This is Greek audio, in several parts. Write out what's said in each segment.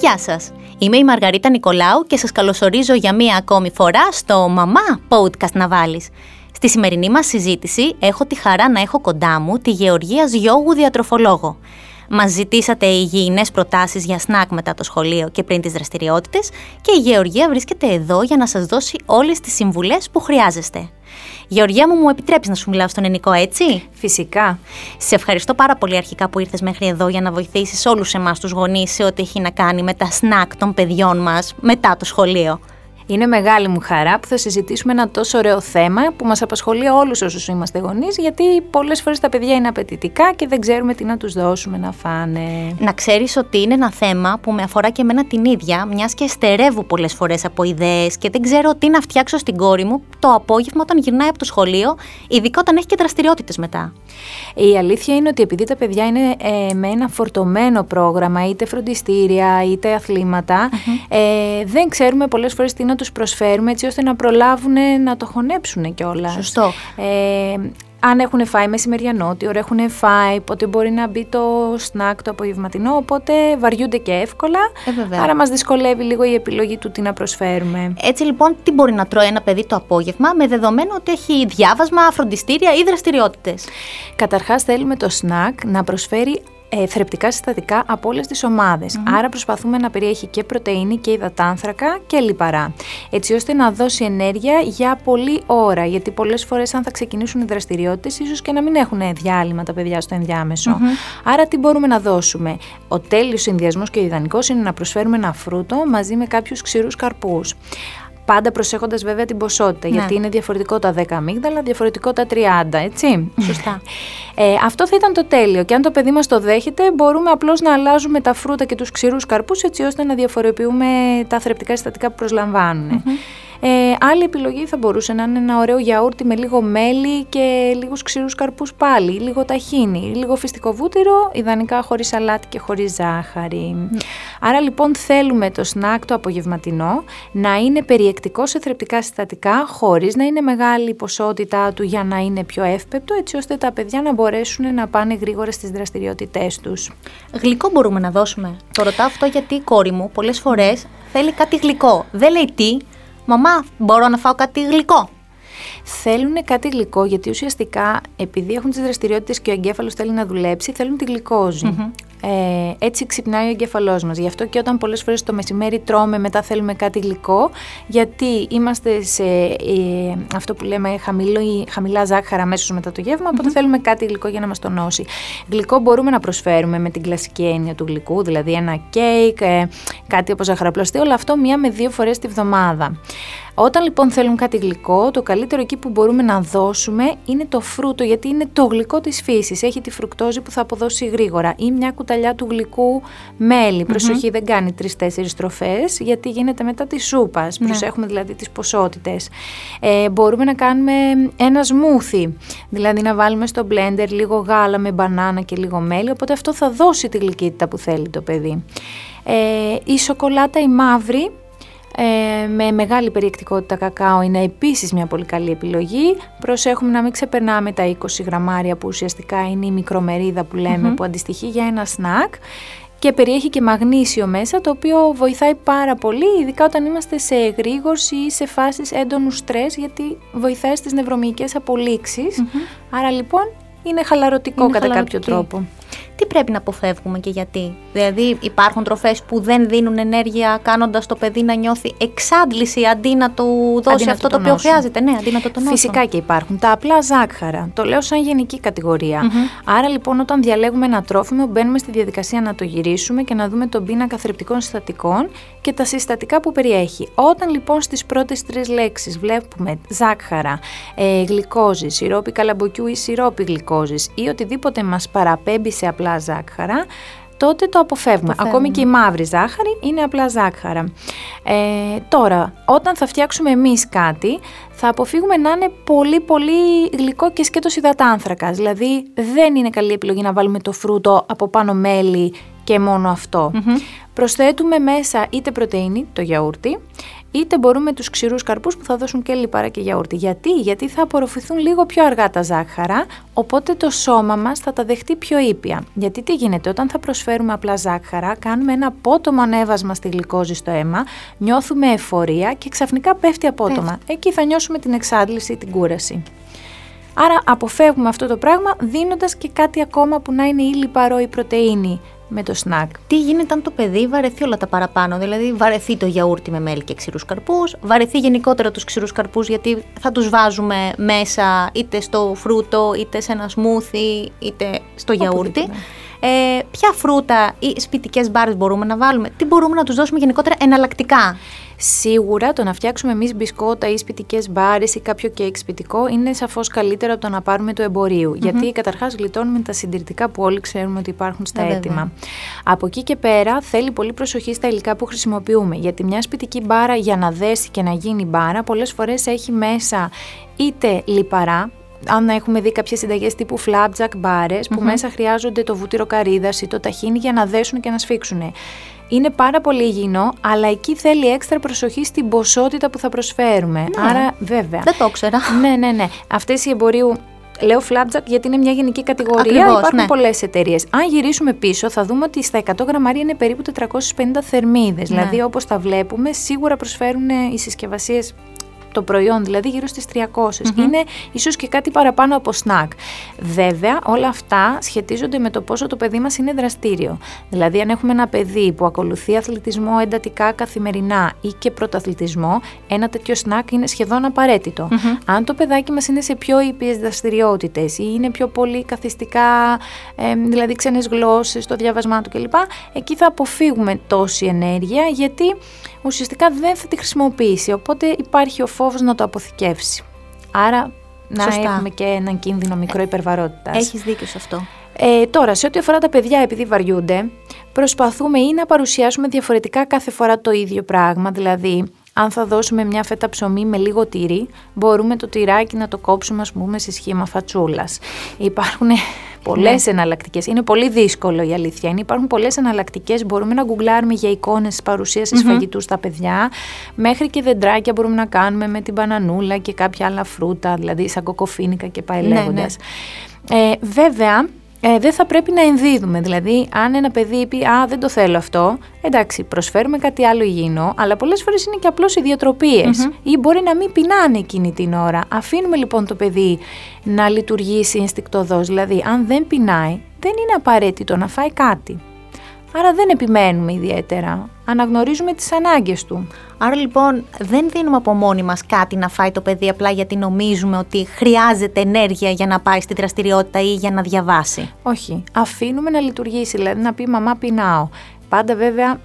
Γεια σας! Είμαι η Μαργαρίτα Νικολάου και σας καλωσορίζω για μία ακόμη φορά στο «Μαμά Podcast να βάλεις». Στη σημερινή μας συζήτηση έχω τη χαρά να έχω κοντά μου τη Γεωργία Γιώγου διατροφολόγο. Μα ζητήσατε υγιεινές προτάσεις για σνακ μετά το σχολείο και πριν τις δραστηριότητες και η Γεωργία βρίσκεται εδώ για να σας δώσει όλες τις συμβουλές που χρειάζεστε. Γεωργία μου, μου επιτρέπει να σου μιλάω στον ελληνικό, έτσι; Φυσικά. Σε ευχαριστώ πάρα πολύ αρχικά που ήρθες μέχρι εδώ για να βοηθήσεις όλους εμάς τους γονείς σε ό,τι έχει να κάνει με τα σνακ των παιδιών μας μετά το σχολείο. Είναι μεγάλη μου χαρά που θα συζητήσουμε ένα τόσο ωραίο θέμα που μας απασχολεί όλους όσους είμαστε γονείς, γιατί πολλές φορές τα παιδιά είναι απαιτητικά και δεν ξέρουμε τι να τους δώσουμε να φάνε. Να ξέρεις ότι είναι ένα θέμα που με αφορά και εμένα την ίδια, μιας και στερεύω πολλές φορές από ιδέες και δεν ξέρω τι να φτιάξω στην κόρη μου το απόγευμα όταν γυρνάει από το σχολείο, ειδικά όταν έχει και δραστηριότητες μετά. Η αλήθεια είναι ότι επειδή τα παιδιά είναι ε, με ένα φορτωμένο πρόγραμμα, είτε φροντιστήρια είτε ε, δεν ξέρουμε πολλές φορές τι να τους προσφέρουμε έτσι ώστε να προλάβουν να το χωνέψουν κιόλας. Σωστό. Ε, αν έχουν φάει μεσημεριανό, τι ώρα έχουν φάει, πότε μπορεί να μπει το σνακ το απογευματινό, οπότε βαριούνται και εύκολα. Ε, άρα μας δυσκολεύει λίγο η επιλογή του τι να προσφέρουμε. Έτσι λοιπόν, τι μπορεί να τρώει ένα παιδί το απόγευμα, με δεδομένο ότι έχει διάβασμα, φροντιστήρια ή δραστηριότητες; Καταρχάς, θέλουμε το σνακ να προσφέρει ε, θρεπτικά συστατικά από όλες τις ομαδε Άρα προσπαθούμε να περιέχει και πρωτενη και υδατάνθρακα και λιπαρά. Έτσι ώστε να δώσει ενέργεια για πολλή ώρα. Γιατί πολλές φορές, αν θα ξεκινήσουν οι δραστηριότητες, ίσως και να μην έχουν διάλειμμα τα παιδιά στο ενδιαμεσο Άρα, τι μπορούμε να δώσουμε; Ο τέλειος συνδυασμός και ο ιδανικός είναι να προσφέρουμε ένα φρούτο μαζί με κάποιους ξηρούς καρπούς. Πάντα προσέχοντας βέβαια την ποσότητα, ναι. γιατί είναι διαφορετικό τα 10 αμύγδαλα, διαφορετικό τα 30, έτσι. Σωστά. Ε, αυτό θα ήταν το τέλειο. Και αν το παιδί μας το δέχεται, μπορούμε απλώς να αλλάζουμε τα φρούτα και τους ξηρούς καρπούς, έτσι ώστε να διαφοροποιούμε τα θρεπτικά συστατικά που προσλαμβάνουν. Ε, άλλη επιλογή θα μπορούσε να είναι ένα ωραίο γιαούρτι με λίγο μέλι και λίγους ξηρούς καρπούς πάλι, λίγο ταχίνι, λίγο φυστικό βούτυρο, ιδανικά χωρίς σαλάτι και χωρίς ζάχαρη. Άρα λοιπόν θέλουμε το σνακ το απογευματινό να είναι περιεκτικό σε θρεπτικά συστατικά, χωρίς να είναι μεγάλη η ποσότητά του για να είναι πιο εύπεπτο, έτσι ώστε τα παιδιά να μπορέσουν να πάνε γρήγορα στις δραστηριότητές τους. Γλυκό μπορούμε να δώσουμε; Το ρωτάω αυτό γιατί η κόρη μου πολλές φορές θέλει κάτι γλυκό. Δεν λέει τι, Μαμά, μπορώ να φάω κάτι γλυκό. Θέλουν κάτι γλυκό γιατί ουσιαστικά επειδή έχουν τις δραστηριότητες και ο εγκέφαλος θέλει να δουλέψει, θέλουν τη γλυκόζη. Ε, έτσι ξυπνάει ο εγκέφαλός μας. Γι' αυτό και όταν πολλές φορές το μεσημέρι τρώμε, μετά θέλουμε κάτι γλυκό, γιατί είμαστε σε ε, αυτό που λέμε χαμηλό, χαμηλά ζάχαρα αμέσως μετά το γεύμα, οπότε θέλουμε κάτι γλυκό για να μας τονώσει. Γλυκό μπορούμε να προσφέρουμε με την κλασική έννοια του γλυκού, δηλαδή ένα κέικ, ε, κάτι από ζαχαροπλαστή, όλο αυτό μία με δύο φορές τη βδομάδα. Όταν λοιπόν θέλουν κάτι γλυκό, το καλύτερο εκεί που μπορούμε να δώσουμε είναι το φρούτο, γιατί είναι το γλυκό της φύσης. Έχει τη φρουκτόζη που θα αποδώσει γρήγορα ή μια κουταλιά του γλυκού μέλι. Προσοχή, δεν κάνει τρει-τέσσερι στροφές, γιατί γίνεται μετά της σούπας. Ναι. Προσέχουμε δηλαδή τις ποσότητες. Ε, μπορούμε να κάνουμε ένα σμούθι, δηλαδή να βάλουμε στο blender λίγο γάλα με μπανάνα και λίγο μέλι, οπότε αυτό θα δώσει τη γλυκύτητα που θέλει το παιδί. Ε, η σοκολάτα η μαύρη ε, με μεγάλη περιεκτικότητα κακάο είναι επίσης μια πολύ καλή επιλογή. Προσέχουμε να μην ξεπερνάμε τα 20 γραμμάρια που ουσιαστικά είναι η μικρομερίδα που λεμε που αντιστοιχεί για ένα σνακ και περιέχει και μαγνήσιο μέσα το οποίο βοηθάει πάρα πολύ ειδικά όταν είμαστε σε εγρήγορση ή σε φάσεις έντονου στρες γιατί βοηθάει στις νευρομυϊκές Άρα λοιπόν είναι χαλαρωτικό κατά κάποιο τρόπο τι πρέπει να αποφεύγουμε και γιατί; Δηλαδή, υπάρχουν τροφές που δεν δίνουν ενέργεια, κάνοντας το παιδί να νιώθει εξάντληση αντί να του δώσει αυτό το, το οποίο χρειάζεται. Ναι, αντί να το τονώσει. Φυσικά και υπάρχουν. Τα απλά ζάχαρα. Το λέω σαν γενική Άρα, λοιπόν, όταν διαλέγουμε ένα τρόφιμο, μπαίνουμε στη διαδικασία να το γυρίσουμε και να δούμε τον πίνακα θρεπτικών συστατικών και τα συστατικά που περιέχει. Όταν λοιπόν στις πρώτες τρεις λέξεις βλέπουμε ζάχαρα, ε, γλυκόζης, σιρόπι καλαμποκιού ή σιρόπι γλυκόζης ή οτιδήποτε μας παραπέμπει σε απλά ζάχαρα, τότε το αποφεύγουμε. Ακόμη και η μαύρη ζάχαρη είναι απλά ζάχαρα. Ε, τώρα, όταν θα φτιάξουμε εμείς κάτι, θα αποφύγουμε να είναι πολύ πολύ γλυκό και σκέτος υδατάνθρακας. Δηλαδή, δεν είναι καλή επιλογή να βάλουμε το φρούτο από πάνω μέλι και μόνο Προσθέτουμε μέσα είτε πρωτεΐνη, το γιαούρτι, είτε μπορούμε τους ξηρούς καρπούς που θα δώσουν και λιπαρά και γιαούρτι. Γιατί; Γιατί θα απορροφηθούν λίγο πιο αργά τα ζάχαρα, οπότε το σώμα μας θα τα δεχτεί πιο ήπια. Γιατί τι γίνεται, όταν θα προσφέρουμε απλά ζάχαρα, κάνουμε ένα απότομο ανέβασμα στη γλυκόζη στο αίμα, νιώθουμε εφορία και ξαφνικά πέφτει απότομα. Εκεί θα νιώσουμε την εξάντληση ή την κούραση. Άρα αποφεύγουμε αυτό το πράγμα δίνοντας και κάτι ακόμα που να είναι ή λιπαρό ή πρωτεΐνη με το σνακ. Τι γίνεται αν το παιδί βαρεθεί όλα τα παραπάνω, δηλαδή βαρεθεί το γιαούρτι με μέλι και ξηρούς καρπούς, βαρεθεί γενικότερα τους ξηρούς καρπούς γιατί θα τους βάζουμε μέσα είτε στο φρούτο, είτε σε ένα σμούθι, είτε στο γιαούρτι. Ε, ποια φρούτα ή σπιτικές μπάρες μπορούμε να βάλουμε, τι μπορούμε να τους δώσουμε γενικότερα εναλλακτικά; Σίγουρα το να φτιάξουμε εμείς μπισκότα ή σπιτικές μπάρες ή κάποιο κέικ σπιτικό είναι σαφώς καλύτερο από το να πάρουμε το εμποριου Γιατί καταρχάς γλιτώνουμε τα συντηρητικά που όλοι ξέρουμε ότι υπάρχουν στα ε, έτοιμα. Από εκεί και πέρα θέλει πολύ προσοχή στα υλικά που χρησιμοποιούμε. Γιατί μια σπιτική μπάρα για να δέσει και να γίνει μπάρα πολλές φορές έχει μέσα είτε λιπαρά, αν έχουμε δει κάποιες συνταγές τύπου flapjack μπάρες, που μέσα χρειάζονται το βούτυρο καρύδας ή το ταχίνι για να δέσουν και να σφίξουν είναι πάρα πολύ υγιεινό, αλλά εκεί θέλει έξτρα προσοχή στην ποσότητα που θα προσφέρουμε. Ναι. Άρα, βέβαια. Δεν το ήξερα. Ναι, ναι, ναι. Αυτές οι εμπορίου Λέω flapjack γιατί είναι μια γενική κατηγορία. Ακριβώς, Υπάρχουν ναι. πολλές εταιρείες. Αν γυρίσουμε πίσω, θα δούμε ότι στα 100 γραμμάρια είναι περίπου 450 θερμίδες. Ναι. Δηλαδή, όπως τα βλέπουμε, σίγουρα προσφέρουν οι συσκευασίες το προϊόν, δηλαδή γύρω στις 300. Είναι ίσως και κάτι παραπάνω από σνακ. Βέβαια, όλα αυτά σχετίζονται με το πόσο το παιδί μας είναι δραστήριο. Δηλαδή, αν έχουμε ένα παιδί που ακολουθεί αθλητισμό εντατικά καθημερινά ή και πρωταθλητισμό, ένα τέτοιο σνακ είναι σχεδόν Αν το παιδάκι μας είναι σε πιο ήπιες δραστηριότητες ή είναι πιο πολύ καθιστικά, ε, δηλαδή ξένες γλώσσες, το διάβασμά του κλπ, εκεί θα αποφύγουμε τόση ενέργεια γιατί ουσιαστικά δεν θα τη χρησιμοποιήσει. Οπότε υπάρχει ο φόβος να το αποθηκεύσει. Άρα να έχουμε και έναν κίνδυνο μικρό υπερβαρότητας. Έχεις δίκιο σε αυτό. Ε, τώρα, σε ό,τι αφορά τα παιδιά, επειδή βαριούνται, προσπαθούμε ή να παρουσιάσουμε διαφορετικά κάθε φορά το ίδιο πράγμα. Δηλαδή, αν θα δώσουμε μια φέτα ψωμί με λίγο τυρί, μπορούμε το τυράκι να το κόψουμε, ας πούμε, σε σχήμα φατσούλας. Υπάρχουν πολλές ναι. εναλλακτικές. Είναι πολύ δύσκολο η αλήθεια. Είναι, υπάρχουν πολλές εναλλακτικές. Μπορούμε να γκουγκλάρουμε για εικόνες παρουσίαση mm-hmm. φαγητού στα παιδιά. Μέχρι και δεντράκια μπορούμε να κάνουμε με την μπανανούλα και κάποια άλλα φρούτα, δηλαδή σαν κοκοφίνικα και πάει ναι, ναι. Ε, βέβαια, ε, δεν θα πρέπει να ενδίδουμε. Δηλαδή, αν ένα παιδί πει Α, δεν το θέλω αυτό, εντάξει, προσφέρουμε κάτι άλλο υγιεινό, αλλά πολλές φορές είναι και απλώς ιδιοτροπίες ή μπορεί να μην πεινάνε εκείνη την ώρα. Αφήνουμε λοιπόν το παιδί να λειτουργήσει ενστικτοδό. Δηλαδή, αν δεν πεινάει, δεν είναι απαραίτητο να φάει κάτι. Άρα δεν επιμένουμε ιδιαίτερα. Αναγνωρίζουμε τις ανάγκες του. Άρα λοιπόν δεν δίνουμε από μόνοι μας κάτι να φάει το παιδί απλά γιατί νομίζουμε ότι χρειάζεται ενέργεια για να πάει στη δραστηριότητα ή για να διαβάσει. Όχι. Αφήνουμε να λειτουργήσει, δηλαδή να πει μαμά πεινάω. Πάντα βέβαια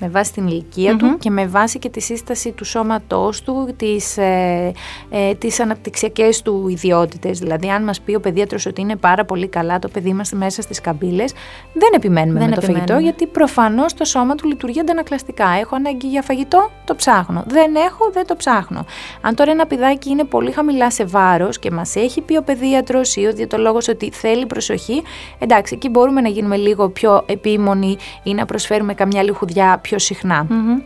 με βάση την ηλικια του και με βάση και τη σύσταση του σώματός του, τις, ε, ε, τις αναπτυξιακές του ιδιότητες. Δηλαδή αν μας πει ο παιδίατρος ότι είναι πάρα πολύ καλά το παιδί μας μέσα στις καμπύλες, δεν επιμένουμε δεν με το φαγητό γιατί προφανώς το σώμα του λειτουργεί αντανακλαστικά. Έχω ανάγκη για φαγητό, το ψάχνω. Δεν έχω, δεν το ψάχνω. Αν τώρα ένα πηδάκι είναι πολύ χαμηλά σε βάρος και μας έχει πει ο παιδίατρος ή ο διαιτολόγος ότι θέλει προσοχή, εντάξει, εκεί μπορούμε να γίνουμε λίγο πιο επίμονοι ή να προσφέρουμε καμιά λιχουδιά πιο συχνά. Mm-hmm.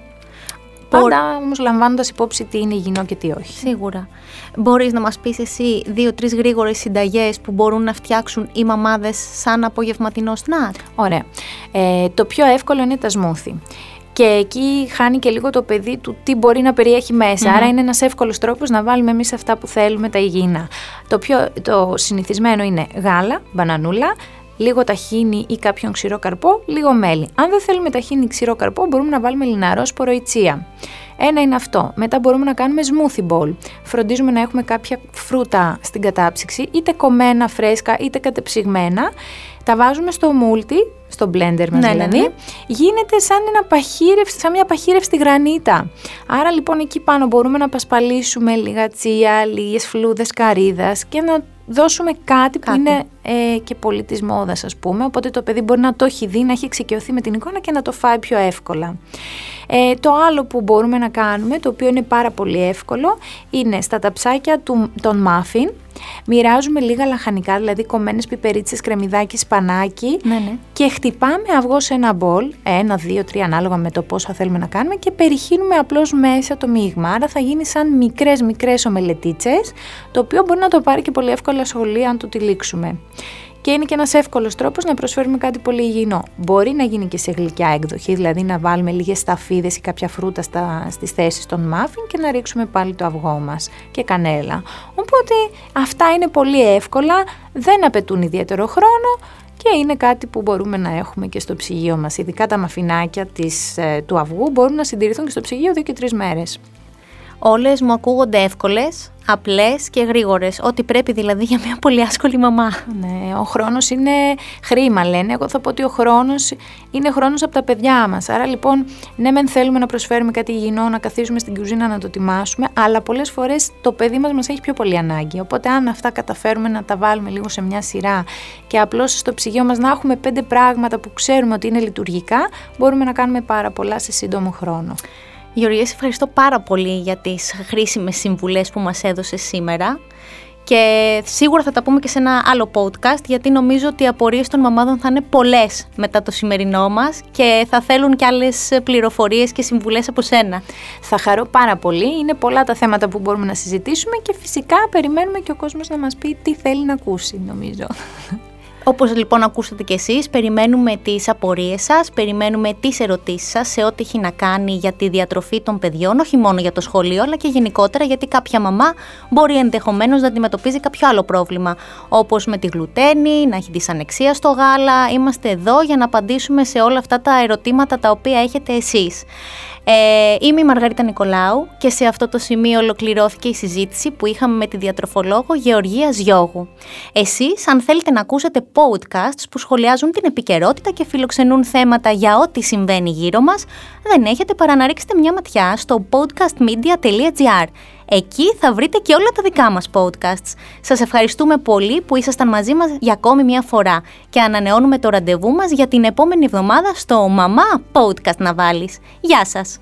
Πάντα όμως λαμβάνοντας υπόψη τι είναι υγιεινό και τι όχι. Σίγουρα. Μπορείς να μας πεις εσύ δύο-τρεις γρήγορες συνταγές που μπορούν να φτιάξουν οι μαμάδες σαν απογευματινό σνακ. Ωραία. Ε, το πιο εύκολο είναι τα σμούθι. Και εκεί χάνει και λίγο το παιδί του τι μπορεί να περιέχει Άρα είναι ένας εύκολος τρόπος να βάλουμε εμείς αυτά που θέλουμε τα υγιεινά. Το πιο το συνηθισμένο είναι γάλα, μπανανούλα, λίγο ταχίνι ή κάποιον ξηρό καρπό, λίγο μέλι. Αν δεν θέλουμε ταχίνι ή ξηρό καρπό, μπορούμε να βάλουμε λιναρό σποροϊτσία. Ένα είναι αυτό. Μετά μπορούμε να κάνουμε smoothie bowl. Φροντίζουμε να έχουμε κάποια φρούτα στην κατάψυξη, είτε κομμένα φρέσκα είτε κατεψυγμένα. Τα βάζουμε στο μούλτι, στο blender μας ναι, ναι δηλαδή. Ναι. Γίνεται σαν, ένα παχύρευση, σαν μια παχύρευστη γρανίτα. Άρα λοιπόν εκεί πάνω μπορούμε να πασπαλίσουμε λίγα τσία, λίγες φλούδες καρύδας και να δώσουμε κάτι, που είναι ε, και πολύ της μόδας ας πούμε, οπότε το παιδί μπορεί να το έχει δει, να έχει εξοικειωθεί με την εικόνα και να το φάει πιο εύκολα. Ε, το άλλο που μπορούμε να κάνουμε, το οποίο είναι πάρα πολύ εύκολο, είναι στα ταψάκια του, των muffin, Μοιράζουμε λίγα λαχανικά, δηλαδή κομμένες πιπερίτσες, κρεμμυδάκι, σπανάκι Ναι, ναι. και χτυπάμε αυγός σε ένα μπολ, ένα, δύο, τρία ανάλογα με το πόσο θέλουμε να κάνουμε και περιχύνουμε απλώς μέσα το μείγμα. Άρα θα γίνει σαν μικρές μικρές ομελετίτσες, το οποίο μπορεί να το πάρει και πολύ εύκολα σχολεία αν το τυλίξουμε. Και είναι και ένας εύκολος τρόπος να προσφέρουμε κάτι πολύ υγιεινό. Μπορεί να γίνει και σε γλυκιά εκδοχή, δηλαδή να βάλουμε λίγες σταφίδες ή κάποια φρούτα στις θέσεις των μάφιν και να ρίξουμε πάλι το αυγό μας και κανέλα. Οπότε αυτά είναι πολύ εύκολα, δεν απαιτούν ιδιαίτερο χρόνο και είναι κάτι που μπορούμε να έχουμε και στο ψυγείο μας. Ειδικά τα μαφινάκια της, ε, του αυγού μπορούν να συντηρηθούν και στο ψυγείο δύο και τρεις μέρες. Όλες μου ακούγονται εύκολες, απλές και γρήγορες. Ό,τι πρέπει δηλαδή για μια πολύ άσκολη μαμά. Ναι, ο χρόνος είναι χρήμα λένε. Εγώ θα πω ότι ο χρόνος είναι χρόνος από τα παιδιά μας. Άρα λοιπόν, ναι μεν θέλουμε να προσφέρουμε κάτι υγιεινό, να καθίσουμε στην κουζίνα να το ετοιμάσουμε, αλλά πολλές φορές το παιδί μας μας έχει πιο πολύ ανάγκη. Οπότε αν αυτά καταφέρουμε να τα βάλουμε λίγο σε μια σειρά και απλώς στο ψυγείο μας να έχουμε πέντε πράγματα που ξέρουμε ότι είναι λειτουργικά, μπορούμε να κάνουμε πάρα πολλά σε σύντομο χρόνο. Γεωργία, σε ευχαριστώ πάρα πολύ για τις χρήσιμες συμβουλές που μας έδωσες σήμερα και σίγουρα θα τα πούμε και σε ένα άλλο podcast γιατί νομίζω ότι οι απορίες των μαμάδων θα είναι πολλές μετά το σημερινό μας και θα θέλουν και άλλες πληροφορίες και συμβουλές από σένα. Θα χαρώ πάρα πολύ, είναι πολλά τα θέματα που μπορούμε να συζητήσουμε και φυσικά περιμένουμε και ο κόσμος να μας πει τι θέλει να ακούσει νομίζω. Όπως λοιπόν ακούσατε και εσείς, περιμένουμε τις απορίες σας, περιμένουμε τις ερωτήσεις σας σε ό,τι έχει να κάνει για τη διατροφή των παιδιών, όχι μόνο για το σχολείο, αλλά και γενικότερα γιατί κάποια μαμά μπορεί ενδεχομένως να αντιμετωπίζει κάποιο άλλο πρόβλημα, όπως με τη γλουτένη, να έχει δυσανεξία στο γάλα. Είμαστε εδώ για να απαντήσουμε σε όλα αυτά τα ερωτήματα τα οποία έχετε εσείς. Ε, είμαι η Μαργαρίτα Νικολάου και σε αυτό το σημείο ολοκληρώθηκε η συζήτηση που είχαμε με τη διατροφολόγο Γεωργίας Γιώγου. Εσείς αν θέλετε να ακούσετε podcasts που σχολιάζουν την επικαιρότητα και φιλοξενούν θέματα για ό,τι συμβαίνει γύρω μας, δεν έχετε παρά να ρίξετε μια ματιά στο podcastmedia.gr. Εκεί θα βρείτε και όλα τα δικά μας podcasts. Σας ευχαριστούμε πολύ που ήσασταν μαζί μας για ακόμη μια φορά και ανανεώνουμε το ραντεβού μας για την επόμενη εβδομάδα στο «Μαμά Podcast» να βάλεις. Γεια σας!